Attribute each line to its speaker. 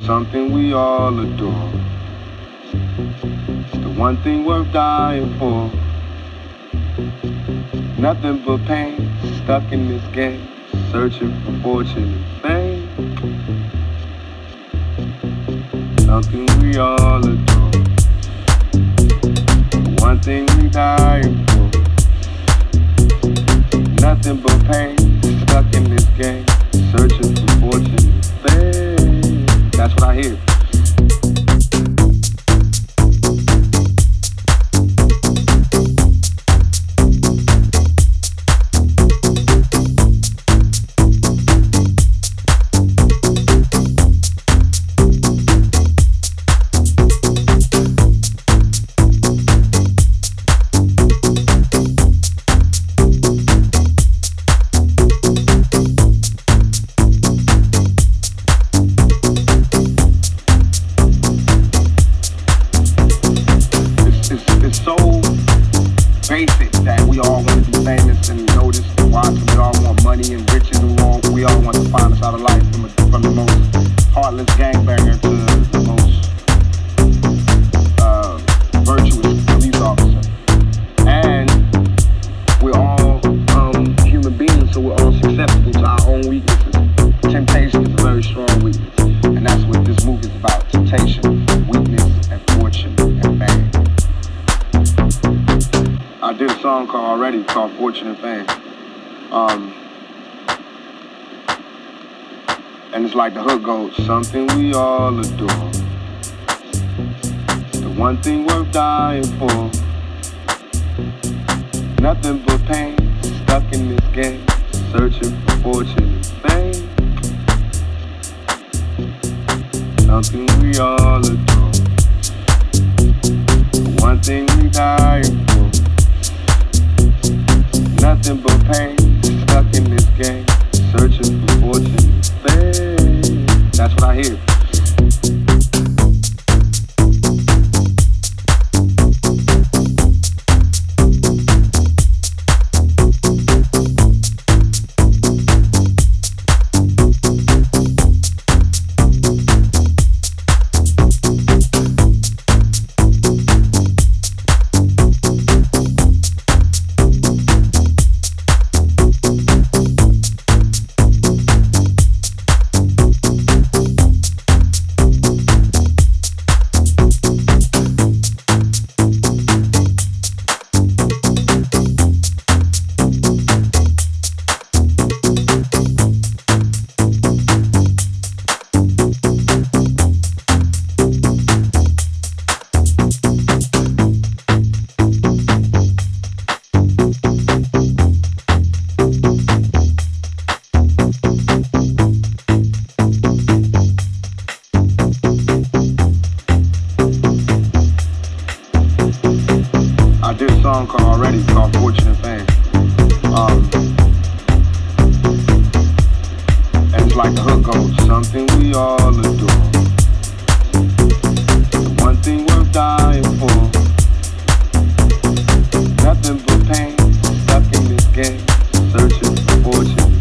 Speaker 1: Something we all adore. The one thing worth dying for. Nothing but pain, stuck in this game, searching for fortune and fame. Something we all adore. The one thing we dying for. Nothing but pain, stuck in this game, searching for fortune and fame. That's what I hear. form. Nothing but pain, stuck in this game, searching for fortune and fame. Something we all adore. One thing we die for. Nothing but pain, stuck in this game, searching for fortune and fame. That's what I hear.
Speaker 2: 30, 40.